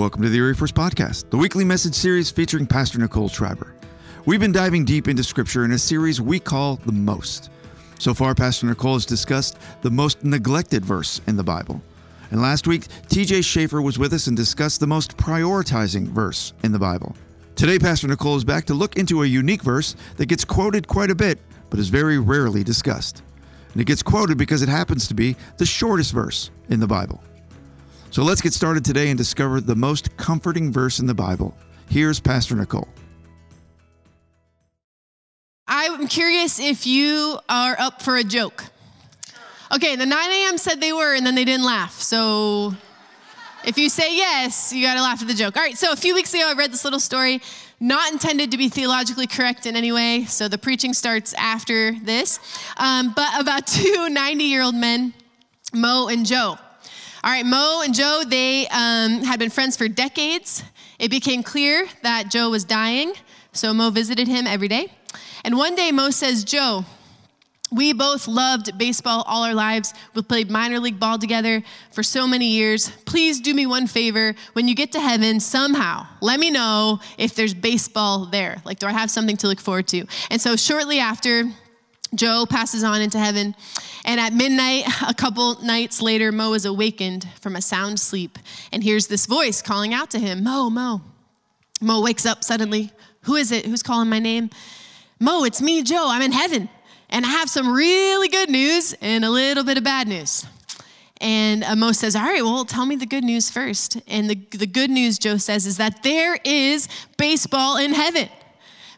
Welcome to the Erie First Podcast, the weekly message series featuring Pastor Nicole Schreiber. We've been diving deep into Scripture in a series we call The Most. So far, Pastor Nicole has discussed the most neglected verse in the Bible. And last week, TJ Schaefer was with us and discussed the most prioritizing verse in the Bible. Today, Pastor Nicole is back to look into a unique verse that gets quoted quite a bit, but is very rarely discussed. And it gets quoted because it happens to be the shortest verse in the Bible. So let's get started today and discover the most comforting verse in the Bible. Here's Pastor Nicole. I'm curious if you are up for a joke. Okay, the 9 a.m. said they were, and then they didn't laugh. So if you say yes, you gotta laugh at the joke. All right, so a few weeks ago, I read this little story, not intended to be theologically correct in any way. So the preaching starts after this, um, but about two 90 year old men, Mo and Joe. All right, Mo and Joe, they um, had been friends for decades. It became clear that Joe was dying, so Mo visited him every day. And one day, Mo says, Joe, we both loved baseball all our lives. We played minor league ball together for so many years. Please do me one favor. When you get to heaven, somehow let me know if there's baseball there. Like, do I have something to look forward to? And so, shortly after, Joe passes on into heaven. And at midnight, a couple nights later, Mo is awakened from a sound sleep and hears this voice calling out to him Mo, Mo. Mo wakes up suddenly. Who is it? Who's calling my name? Mo, it's me, Joe. I'm in heaven. And I have some really good news and a little bit of bad news. And uh, Mo says, All right, well, tell me the good news first. And the, the good news, Joe says, is that there is baseball in heaven.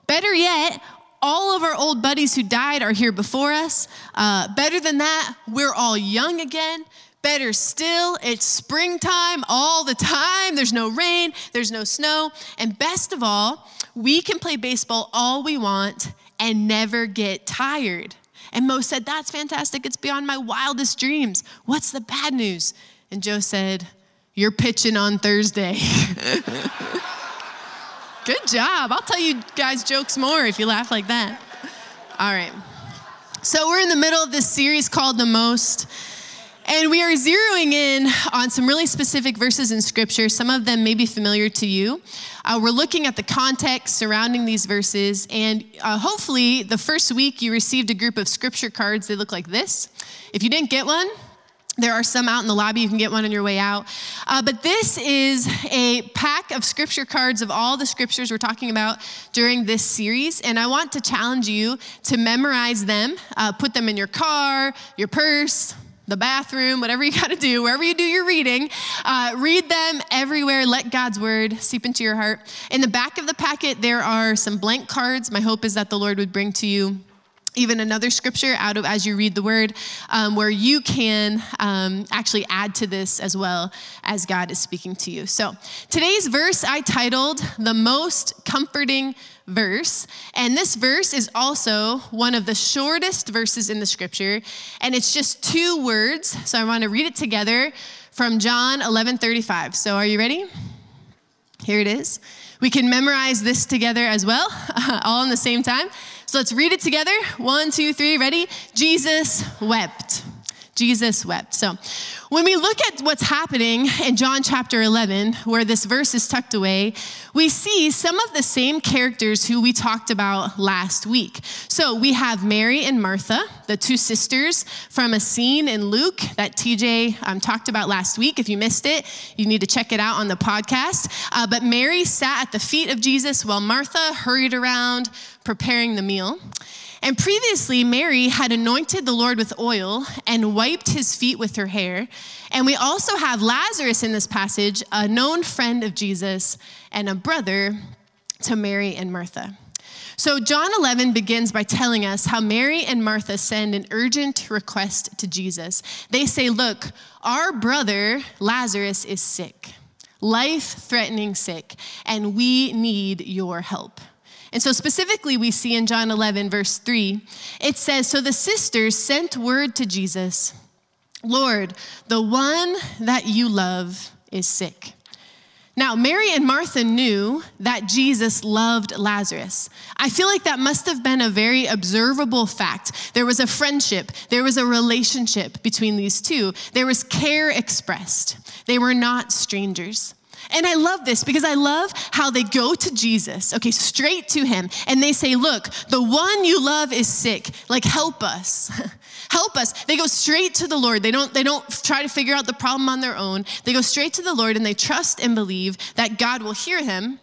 Better yet, all of our old buddies who died are here before us. Uh, better than that, we're all young again. Better still, it's springtime all the time. There's no rain, there's no snow. And best of all, we can play baseball all we want and never get tired. And Mo said, That's fantastic. It's beyond my wildest dreams. What's the bad news? And Joe said, You're pitching on Thursday. Good job. I'll tell you guys jokes more if you laugh like that. All right. So, we're in the middle of this series called The Most. And we are zeroing in on some really specific verses in Scripture. Some of them may be familiar to you. Uh, we're looking at the context surrounding these verses. And uh, hopefully, the first week you received a group of Scripture cards. They look like this. If you didn't get one, there are some out in the lobby. You can get one on your way out. Uh, but this is a pack of scripture cards of all the scriptures we're talking about during this series. And I want to challenge you to memorize them, uh, put them in your car, your purse, the bathroom, whatever you got to do, wherever you do your reading. Uh, read them everywhere. Let God's word seep into your heart. In the back of the packet, there are some blank cards. My hope is that the Lord would bring to you even another scripture out of as you read the word um, where you can um, actually add to this as well as god is speaking to you. So today's verse i titled the most comforting verse and this verse is also one of the shortest verses in the scripture and it's just two words so i want to read it together from john 11 35 so are you ready? Here it is. We can memorize this together as well all in the same time so let's read it together. One, two, three, ready? Jesus wept. Jesus wept. So when we look at what's happening in John chapter 11, where this verse is tucked away, we see some of the same characters who we talked about last week. So we have Mary and Martha, the two sisters from a scene in Luke that TJ um, talked about last week. If you missed it, you need to check it out on the podcast. Uh, but Mary sat at the feet of Jesus while Martha hurried around preparing the meal. And previously, Mary had anointed the Lord with oil and wiped his feet with her hair. And we also have Lazarus in this passage, a known friend of Jesus and a brother to Mary and Martha. So, John 11 begins by telling us how Mary and Martha send an urgent request to Jesus. They say, Look, our brother Lazarus is sick, life threatening sick, and we need your help. And so, specifically, we see in John 11, verse 3, it says So the sisters sent word to Jesus Lord, the one that you love is sick. Now, Mary and Martha knew that Jesus loved Lazarus. I feel like that must have been a very observable fact. There was a friendship, there was a relationship between these two, there was care expressed. They were not strangers. And I love this because I love how they go to Jesus, okay, straight to him, and they say, Look, the one you love is sick. Like, help us. help us. They go straight to the Lord. They don't, they don't try to figure out the problem on their own. They go straight to the Lord and they trust and believe that God will hear him,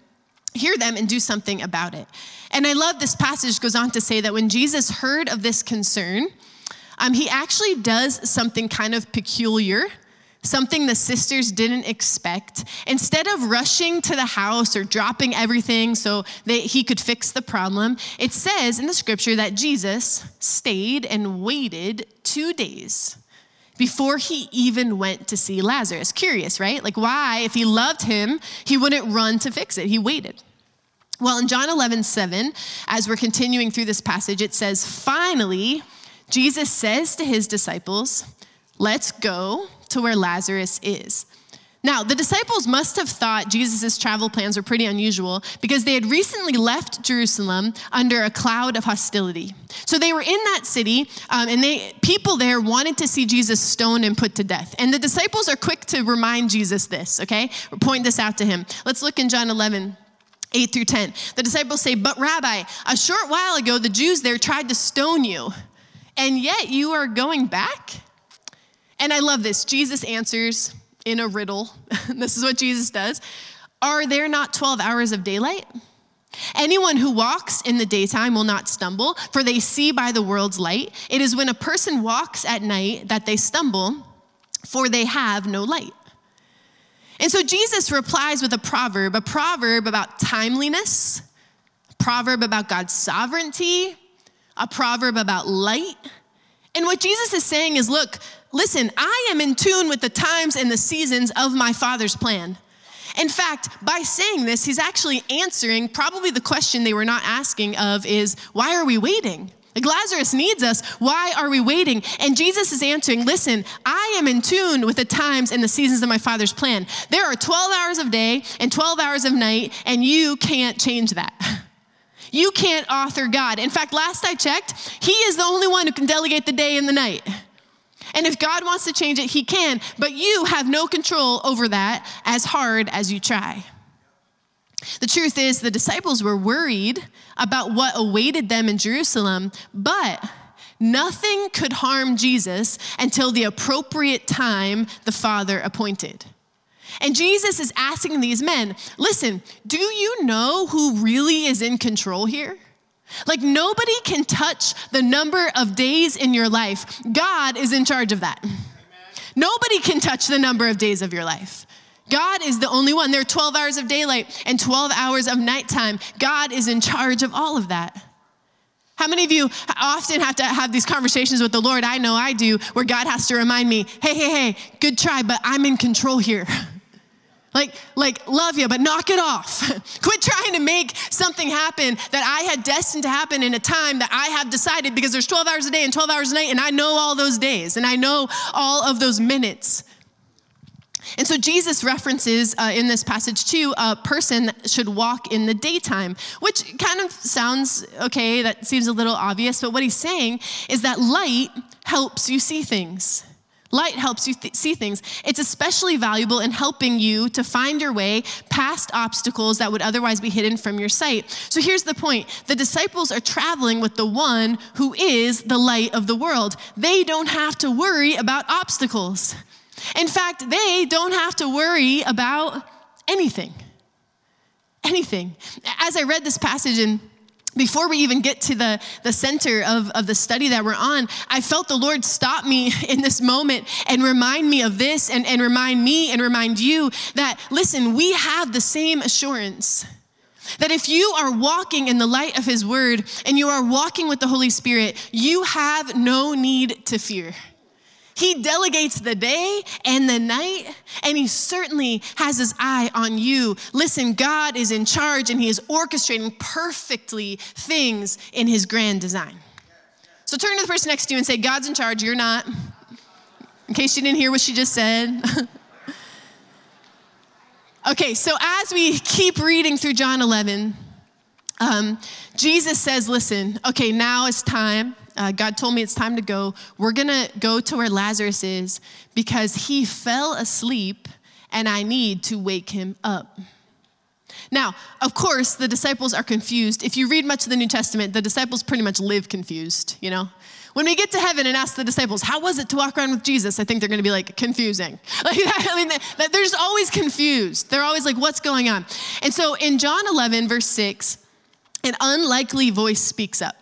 hear them, and do something about it. And I love this passage goes on to say that when Jesus heard of this concern, um, he actually does something kind of peculiar something the sisters didn't expect. Instead of rushing to the house or dropping everything so that he could fix the problem, it says in the scripture that Jesus stayed and waited two days before he even went to see Lazarus. Curious, right? Like, why, if he loved him, he wouldn't run to fix it? He waited. Well, in John 11, 7, as we're continuing through this passage, it says, Finally, Jesus says to his disciples, Let's go to where Lazarus is. Now, the disciples must have thought Jesus' travel plans were pretty unusual because they had recently left Jerusalem under a cloud of hostility. So they were in that city, um, and they, people there wanted to see Jesus stoned and put to death. And the disciples are quick to remind Jesus this, okay? Point this out to him. Let's look in John 11. 8 through 10. The disciples say, But Rabbi, a short while ago, the Jews there tried to stone you, and yet you are going back? And I love this. Jesus answers in a riddle. this is what Jesus does. Are there not 12 hours of daylight? Anyone who walks in the daytime will not stumble, for they see by the world's light. It is when a person walks at night that they stumble, for they have no light. And so Jesus replies with a proverb, a proverb about timeliness, a proverb about God's sovereignty, a proverb about light. And what Jesus is saying is look, listen, I am in tune with the times and the seasons of my Father's plan. In fact, by saying this, he's actually answering probably the question they were not asking of is, why are we waiting? Like Lazarus needs us. Why are we waiting? And Jesus is answering, listen, I am in tune with the times and the seasons of my Father's plan. There are 12 hours of day and 12 hours of night, and you can't change that. You can't author God. In fact, last I checked, He is the only one who can delegate the day and the night. And if God wants to change it, He can, but you have no control over that as hard as you try. The truth is, the disciples were worried about what awaited them in Jerusalem, but nothing could harm Jesus until the appropriate time the Father appointed. And Jesus is asking these men, listen, do you know who really is in control here? Like, nobody can touch the number of days in your life. God is in charge of that. Amen. Nobody can touch the number of days of your life. God is the only one. There are 12 hours of daylight and 12 hours of nighttime. God is in charge of all of that. How many of you often have to have these conversations with the Lord? I know I do, where God has to remind me, hey, hey, hey, good try, but I'm in control here. Like, like, love you, but knock it off. Quit trying to make something happen that I had destined to happen in a time that I have decided because there's 12 hours a day and 12 hours a night, and I know all those days and I know all of those minutes. And so Jesus references uh, in this passage too a person that should walk in the daytime, which kind of sounds okay, that seems a little obvious, but what he's saying is that light helps you see things. Light helps you th- see things. It's especially valuable in helping you to find your way past obstacles that would otherwise be hidden from your sight. So here's the point the disciples are traveling with the one who is the light of the world. They don't have to worry about obstacles. In fact, they don't have to worry about anything. Anything. As I read this passage in before we even get to the, the center of, of the study that we're on, I felt the Lord stop me in this moment and remind me of this and, and remind me and remind you that, listen, we have the same assurance. That if you are walking in the light of His Word and you are walking with the Holy Spirit, you have no need to fear. He delegates the day and the night, and He certainly has His eye on you. Listen, God is in charge and He is orchestrating perfectly things in His grand design. So turn to the person next to you and say, God's in charge, you're not. In case you didn't hear what she just said. okay, so as we keep reading through John 11, um, Jesus says, Listen, okay, now it's time uh, God told me it's time to go. We're going to go to where Lazarus is because he fell asleep and I need to wake him up. Now, of course, the disciples are confused. If you read much of the New Testament, the disciples pretty much live confused, you know? When we get to heaven and ask the disciples, how was it to walk around with Jesus? I think they're gonna be like, confusing. Like, I mean, they're just always confused. They're always like, what's going on? And so in John 11, verse 6, an unlikely voice speaks up.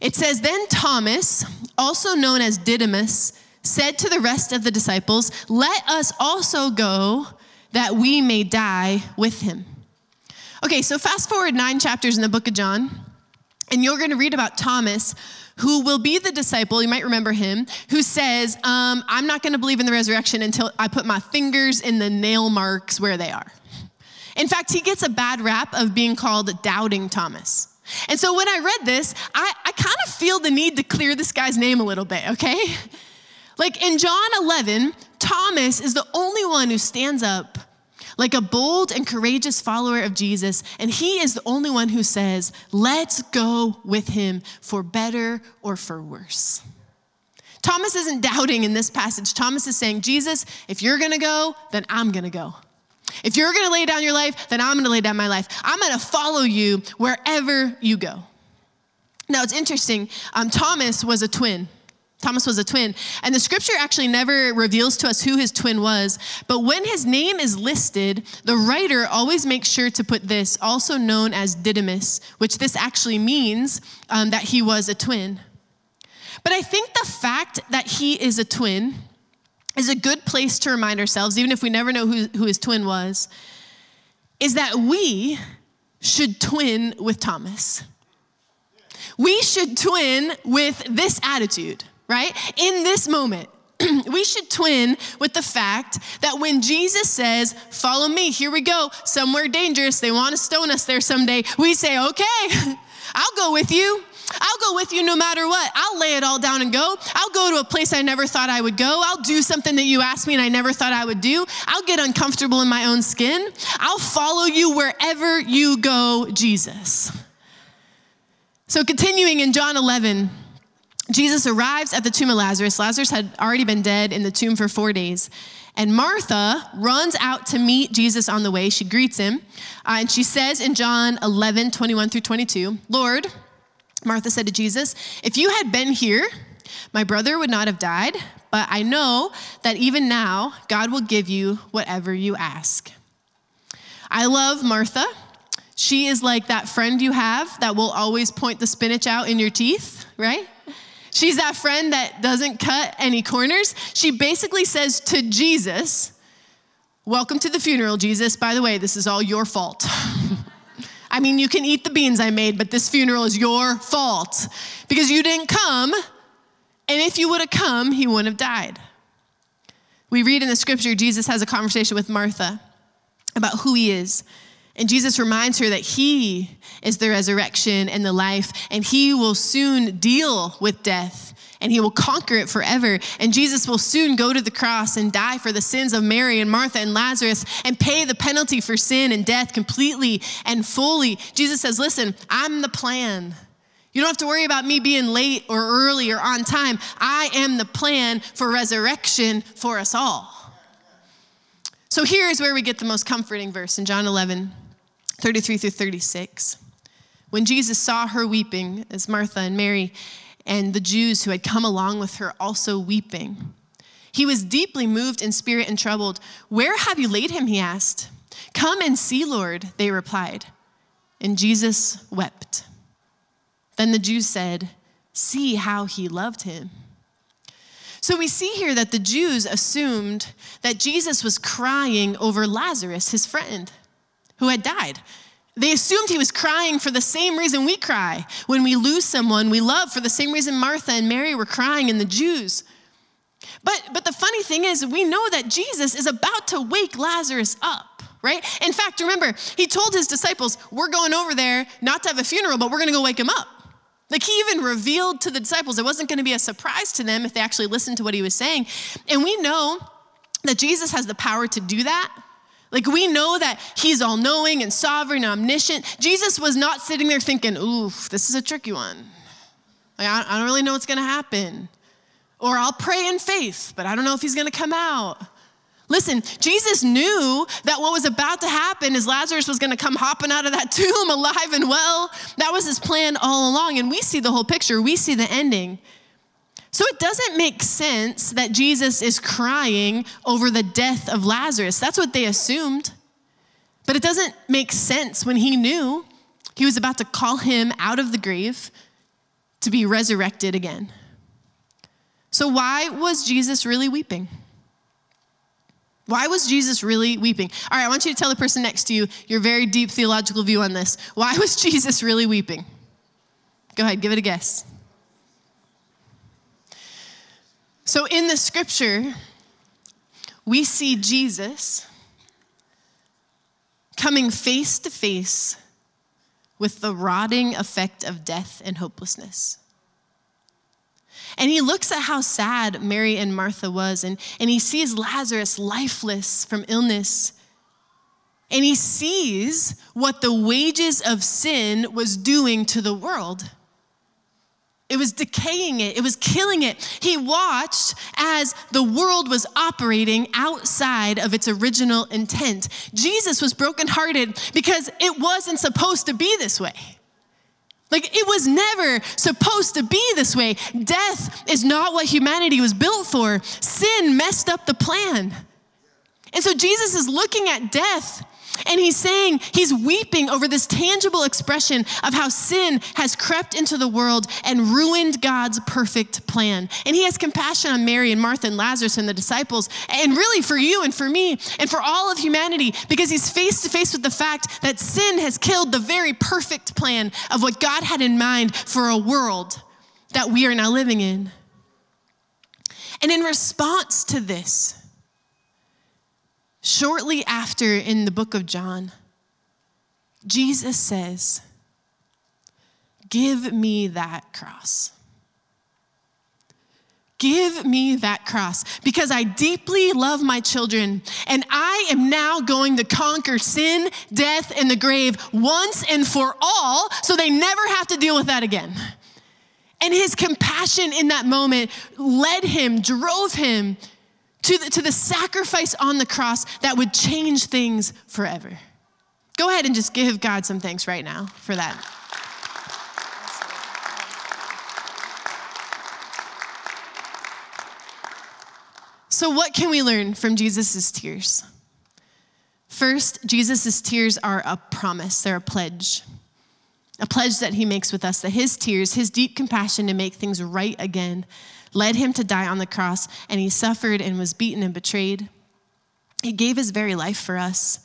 It says, Then Thomas, also known as Didymus, said to the rest of the disciples, Let us also go that we may die with him. Okay, so fast forward nine chapters in the book of John, and you're going to read about Thomas, who will be the disciple, you might remember him, who says, um, I'm not going to believe in the resurrection until I put my fingers in the nail marks where they are. In fact, he gets a bad rap of being called Doubting Thomas. And so when I read this, I, I kind of feel the need to clear this guy's name a little bit, okay? Like in John 11, Thomas is the only one who stands up like a bold and courageous follower of Jesus, and he is the only one who says, Let's go with him for better or for worse. Thomas isn't doubting in this passage. Thomas is saying, Jesus, if you're gonna go, then I'm gonna go. If you're gonna lay down your life, then I'm gonna lay down my life. I'm gonna follow you wherever you go. Now, it's interesting. Um, Thomas was a twin. Thomas was a twin. And the scripture actually never reveals to us who his twin was. But when his name is listed, the writer always makes sure to put this, also known as Didymus, which this actually means um, that he was a twin. But I think the fact that he is a twin is a good place to remind ourselves, even if we never know who, who his twin was, is that we should twin with Thomas. We should twin with this attitude right? In this moment, we should twin with the fact that when Jesus says, Follow me, here we go, somewhere dangerous, they want to stone us there someday, we say, Okay, I'll go with you. I'll go with you no matter what. I'll lay it all down and go. I'll go to a place I never thought I would go. I'll do something that you asked me and I never thought I would do. I'll get uncomfortable in my own skin. I'll follow you wherever you go, Jesus. So, continuing in John 11, Jesus arrives at the tomb of Lazarus. Lazarus had already been dead in the tomb for four days. And Martha runs out to meet Jesus on the way. She greets him. Uh, and she says in John 11, 21 through 22, Lord, Martha said to Jesus, if you had been here, my brother would not have died. But I know that even now, God will give you whatever you ask. I love Martha. She is like that friend you have that will always point the spinach out in your teeth, right? She's that friend that doesn't cut any corners. She basically says to Jesus, Welcome to the funeral, Jesus. By the way, this is all your fault. I mean, you can eat the beans I made, but this funeral is your fault because you didn't come. And if you would have come, he wouldn't have died. We read in the scripture, Jesus has a conversation with Martha about who he is and Jesus reminds her that He is the resurrection and the life, and He will soon deal with death and He will conquer it forever. And Jesus will soon go to the cross and die for the sins of Mary and Martha and Lazarus and pay the penalty for sin and death completely and fully. Jesus says, Listen, I'm the plan. You don't have to worry about me being late or early or on time. I am the plan for resurrection for us all. So here's where we get the most comforting verse in John 11. 33 through 36. When Jesus saw her weeping, as Martha and Mary and the Jews who had come along with her also weeping, he was deeply moved in spirit and troubled. Where have you laid him? He asked. Come and see, Lord, they replied. And Jesus wept. Then the Jews said, See how he loved him. So we see here that the Jews assumed that Jesus was crying over Lazarus, his friend who had died. They assumed he was crying for the same reason we cry when we lose someone we love, for the same reason Martha and Mary were crying and the Jews. But, but the funny thing is, we know that Jesus is about to wake Lazarus up, right? In fact, remember, he told his disciples, We're going over there not to have a funeral, but we're going to go wake him up. Like he even revealed to the disciples it wasn't going to be a surprise to them if they actually listened to what he was saying. And we know that Jesus has the power to do that like we know that he's all knowing and sovereign and omniscient. Jesus was not sitting there thinking, oof, this is a tricky one. Like, I don't really know what's gonna happen. Or I'll pray in faith, but I don't know if he's gonna come out. Listen, Jesus knew that what was about to happen is Lazarus was going to come hopping out of that tomb alive and well. That was his plan all along. And we see the whole picture, we see the ending. So it doesn't make sense that Jesus is crying over the death of Lazarus. That's what they assumed. But it doesn't make sense when he knew he was about to call him out of the grave to be resurrected again. So, why was Jesus really weeping? Why was Jesus really weeping? All right, I want you to tell the person next to you your very deep theological view on this. Why was Jesus really weeping? Go ahead, give it a guess. So, in the scripture, we see Jesus coming face to face with the rotting effect of death and hopelessness. And he looks at how sad Mary and Martha was, and, and he sees Lazarus lifeless from illness. And he sees what the wages of sin was doing to the world. It was decaying it, it was killing it. He watched as the world was operating outside of its original intent. Jesus was brokenhearted because it wasn't supposed to be this way. Like, it was never supposed to be this way. Death is not what humanity was built for. Sin messed up the plan. And so Jesus is looking at death and he's saying, he's weeping over this tangible expression of how sin has crept into the world and ruined God's perfect plan. And he has compassion on Mary and Martha and Lazarus and the disciples, and really for you and for me and for all of humanity, because he's face to face with the fact that sin has killed the very perfect plan of what God had in mind for a world that we are now living in. And in response to this, Shortly after in the book of John, Jesus says, Give me that cross. Give me that cross because I deeply love my children and I am now going to conquer sin, death, and the grave once and for all so they never have to deal with that again. And his compassion in that moment led him, drove him to the, to the sacrifice on the cross that would change things forever. Go ahead and just give God some thanks right now for that. So, what can we learn from Jesus' tears? First, Jesus' tears are a promise, they're a pledge. A pledge that he makes with us that his tears, his deep compassion to make things right again, led him to die on the cross, and he suffered and was beaten and betrayed. He gave his very life for us.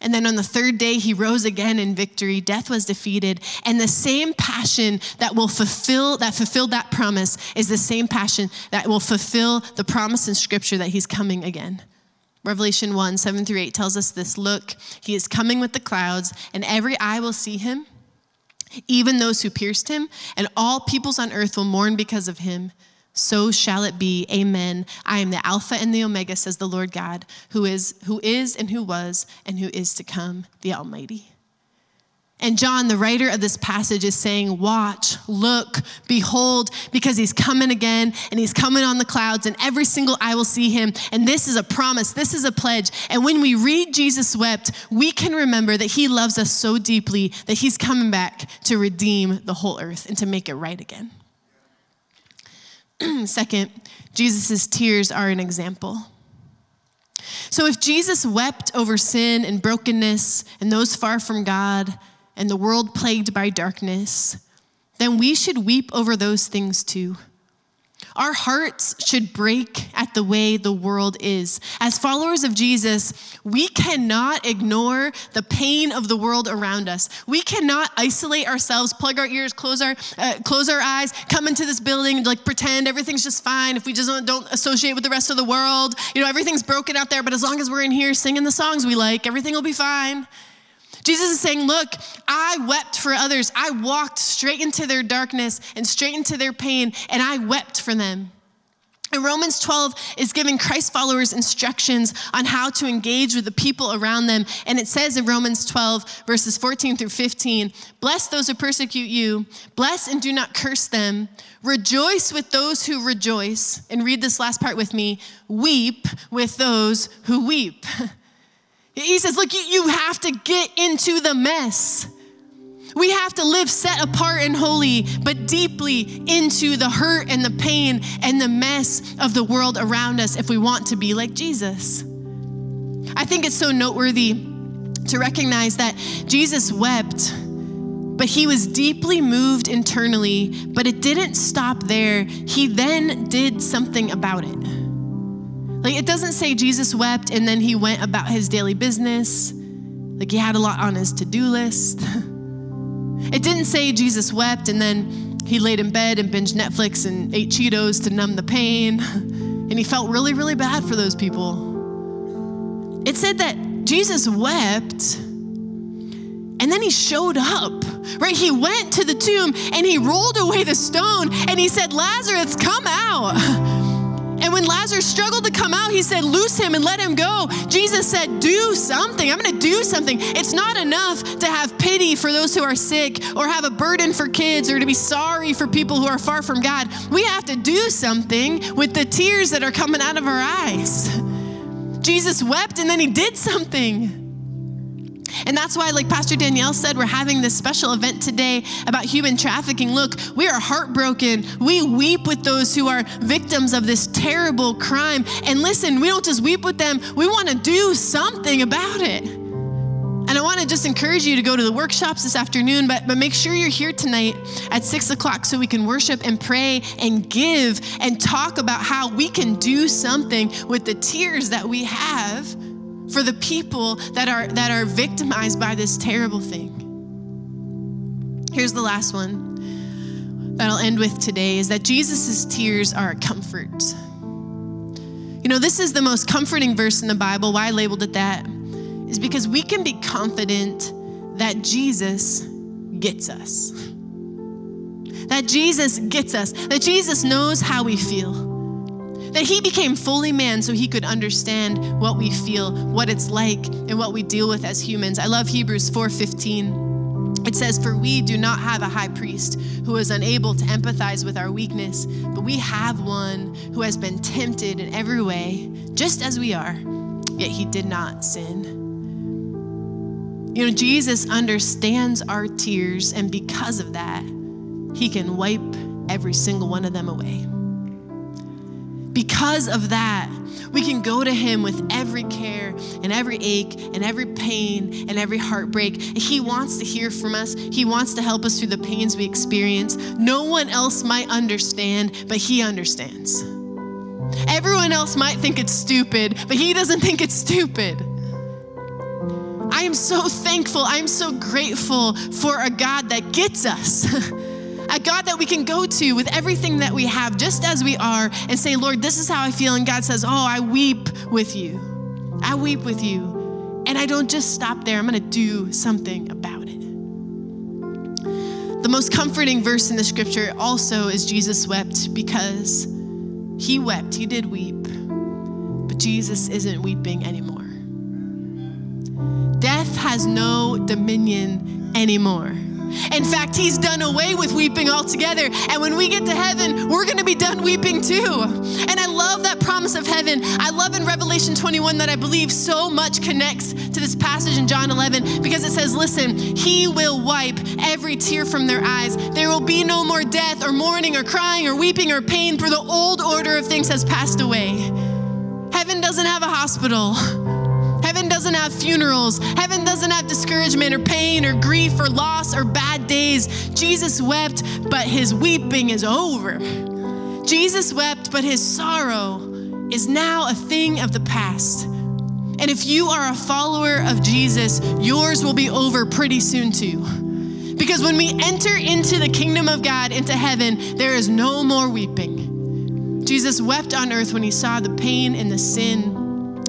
And then on the third day, he rose again in victory. Death was defeated. And the same passion that will fulfill, that fulfilled that promise is the same passion that will fulfill the promise in scripture that he's coming again. Revelation 1 7 through 8 tells us this Look, he is coming with the clouds, and every eye will see him, even those who pierced him, and all peoples on earth will mourn because of him so shall it be. Amen. I am the Alpha and the Omega, says the Lord God, who is, who is and who was and who is to come, the Almighty. And John, the writer of this passage, is saying, Watch, look, behold, because he's coming again and he's coming on the clouds, and every single eye will see him. And this is a promise, this is a pledge. And when we read Jesus wept, we can remember that he loves us so deeply that he's coming back to redeem the whole earth and to make it right again. Second, Jesus' tears are an example. So if Jesus wept over sin and brokenness and those far from God and the world plagued by darkness, then we should weep over those things too. Our hearts should break at the way the world is. As followers of Jesus, we cannot ignore the pain of the world around us. We cannot isolate ourselves, plug our ears, close our, uh, close our eyes, come into this building, like pretend everything's just fine if we just don't, don't associate with the rest of the world. You know, everything's broken out there, but as long as we're in here singing the songs we like, everything will be fine. Jesus is saying, Look, I wept for others. I walked straight into their darkness and straight into their pain, and I wept for them. And Romans 12 is giving Christ followers instructions on how to engage with the people around them. And it says in Romans 12, verses 14 through 15 Bless those who persecute you, bless and do not curse them. Rejoice with those who rejoice. And read this last part with me weep with those who weep. He says, Look, you have to get into the mess. We have to live set apart and holy, but deeply into the hurt and the pain and the mess of the world around us if we want to be like Jesus. I think it's so noteworthy to recognize that Jesus wept, but he was deeply moved internally, but it didn't stop there. He then did something about it. Like it doesn't say Jesus wept and then he went about his daily business. Like he had a lot on his to do list. It didn't say Jesus wept and then he laid in bed and binged Netflix and ate Cheetos to numb the pain. And he felt really, really bad for those people. It said that Jesus wept and then he showed up, right? He went to the tomb and he rolled away the stone and he said, Lazarus, come out. And when Lazarus struggled to come out, he said, Loose him and let him go. Jesus said, Do something. I'm going to do something. It's not enough to have pity for those who are sick or have a burden for kids or to be sorry for people who are far from God. We have to do something with the tears that are coming out of our eyes. Jesus wept and then he did something. And that's why, like Pastor Danielle said, we're having this special event today about human trafficking. Look, we are heartbroken. We weep with those who are victims of this terrible crime. And listen, we don't just weep with them, we want to do something about it. And I want to just encourage you to go to the workshops this afternoon, but, but make sure you're here tonight at six o'clock so we can worship and pray and give and talk about how we can do something with the tears that we have for the people that are that are victimized by this terrible thing. Here's the last one that I'll end with today is that Jesus' tears are a comfort. You know, this is the most comforting verse in the Bible. Why I labeled it that is because we can be confident that Jesus gets us. That Jesus gets us, that Jesus knows how we feel that he became fully man so he could understand what we feel, what it's like, and what we deal with as humans. I love Hebrews 4:15. It says, For we do not have a high priest who is unable to empathize with our weakness, but we have one who has been tempted in every way, just as we are, yet he did not sin. You know, Jesus understands our tears, and because of that, he can wipe every single one of them away. Because of that, we can go to Him with every care and every ache and every pain and every heartbreak. He wants to hear from us, He wants to help us through the pains we experience. No one else might understand, but He understands. Everyone else might think it's stupid, but He doesn't think it's stupid. I am so thankful, I'm so grateful for a God that gets us. a God that we can go to with everything that we have, just as we are, and say, Lord, this is how I feel. And God says, Oh, I weep with you. I weep with you. And I don't just stop there, I'm gonna do something about it. The most comforting verse in the scripture also is Jesus wept because he wept, he did weep, but Jesus isn't weeping anymore. Death has no dominion anymore. In fact, he's done away with weeping altogether. And when we get to heaven, we're going to be done weeping too. And I love that promise of heaven. I love in Revelation 21 that I believe so much connects to this passage in John 11 because it says, Listen, he will wipe every tear from their eyes. There will be no more death or mourning or crying or weeping or pain, for the old order of things has passed away. Heaven doesn't have a hospital. Doesn't have funerals. Heaven doesn't have discouragement or pain or grief or loss or bad days. Jesus wept, but his weeping is over. Jesus wept, but his sorrow is now a thing of the past. And if you are a follower of Jesus, yours will be over pretty soon too. Because when we enter into the kingdom of God, into heaven, there is no more weeping. Jesus wept on earth when he saw the pain and the sin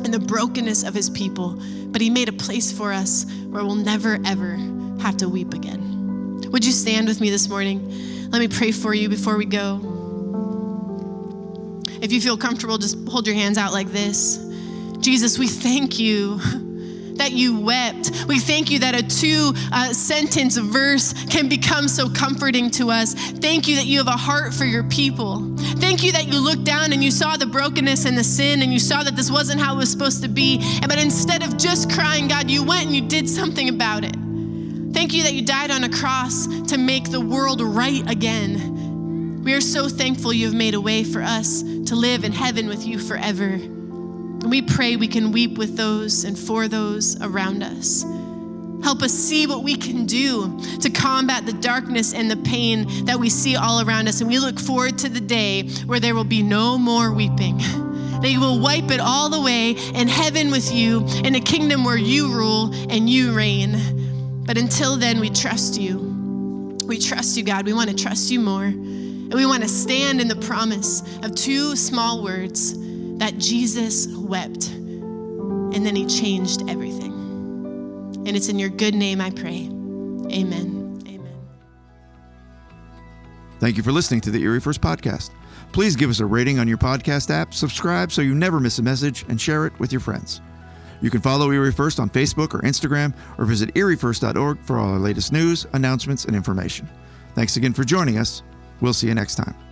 and the brokenness of his people, but he made a place for us where we'll never, ever have to weep again. Would you stand with me this morning? Let me pray for you before we go. If you feel comfortable, just hold your hands out like this. Jesus, we thank you that you wept. We thank you that a two uh, sentence verse can become so comforting to us. Thank you that you have a heart for your people. Thank you that you looked down and you saw the brokenness and the sin and you saw that this wasn't how it was supposed to be. But instead of just crying, God, you went and you did something about it. Thank you that you died on a cross to make the world right again. We are so thankful you have made a way for us to live in heaven with you forever. And we pray we can weep with those and for those around us. Help us see what we can do to combat the darkness and the pain that we see all around us. And we look forward to the day where there will be no more weeping. That you will wipe it all away in heaven with you, in a kingdom where you rule and you reign. But until then, we trust you. We trust you, God. We want to trust you more. And we want to stand in the promise of two small words that Jesus wept and then he changed everything. And it's in your good name I pray. Amen. Amen. Thank you for listening to the Erie First Podcast. Please give us a rating on your podcast app, subscribe so you never miss a message, and share it with your friends. You can follow Erie First on Facebook or Instagram, or visit eriefirst.org for all our latest news, announcements, and information. Thanks again for joining us. We'll see you next time.